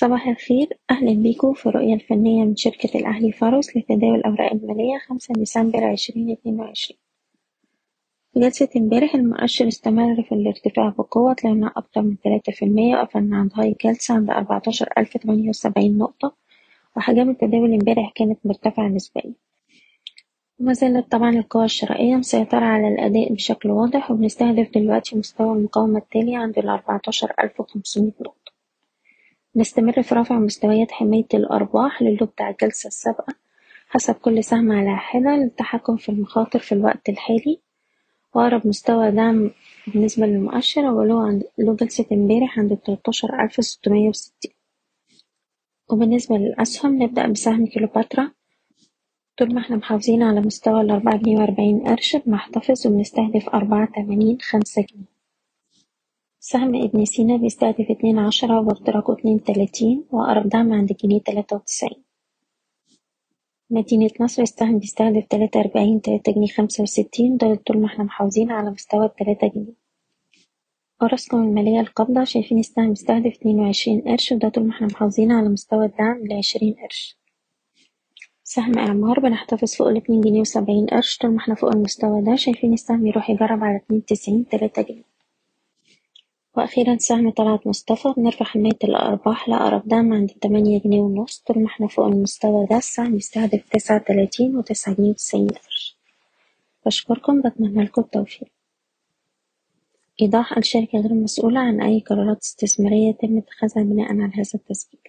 صباح الخير. أهلا بيكم في الرؤية الفنية من شركة الأهلي فاروس لتداول الأوراق المالية خمسة ديسمبر عشرين اتنين وعشرين. في جلسة امبارح المؤشر استمر في الارتفاع بقوة طلعنا أكتر من تلاتة في المية وقفلنا عند هاي جلسة عند أربعتاشر ألف تمانية وسبعين نقطة. وحجم التداول امبارح كانت مرتفعة نسبيا. وما زالت طبعا القوى الشرائية مسيطرة على الأداء بشكل واضح وبنستهدف دلوقتي مستوى المقاومة التالي عند الأربعتاشر ألف وخمسمية نقطة. نستمر في رفع مستويات حماية الأرباح للو بتاع الجلسة السابقة. حسب كل سهم على حدة للتحكم في المخاطر في الوقت الحالي. وأقرب مستوى دعم بالنسبة للمؤشر هو له عند له جلسة امبارح عند تلاتاشر ألف ستمية وستين. وبالنسبة للأسهم نبدأ بسهم كيلوباترا طول ما إحنا محافظين على مستوى الأربعة جنيه وأربعين قرش بنحتفظ وبنستهدف أربعة تمانين خمسة جنيه. سهم ابن سينا بيستهدف اتنين عشرة واختراقه اتنين تلاتين وأقرب دعم عند جنيه تلاتة وتسعين. مدينة نصر السهم بيستهدف تلاتة أربعين تلاتة جنيه خمسة وستين ده طول ما إحنا محافظين على مستوى التلاتة جنيه. أراسكم المالية القابضة شايفين السهم بيستهدف اتنين وعشرين قرش وده طول ما إحنا محافظين على مستوى الدعم لعشرين قرش. سهم إعمار بنحتفظ فوق الاتنين جنيه وسبعين قرش طول ما إحنا فوق المستوى ده شايفين السهم يروح يجرب على اتنين تسعين تلاتة جنيه. وأخيرا سهم طلعت مصطفى. بنرفع حماية الأرباح. لأقرب دعم عند تمانية جنيه ونص طول ما إحنا فوق المستوى ده السهم يستهدف تسعة تلاتين وتسعة جنيه وتسعين قرش. بشكركم بتمنى التوفيق. إيضاح الشركة غير مسؤولة عن أي قرارات استثمارية يتم اتخاذها بناء على هذا التسجيل.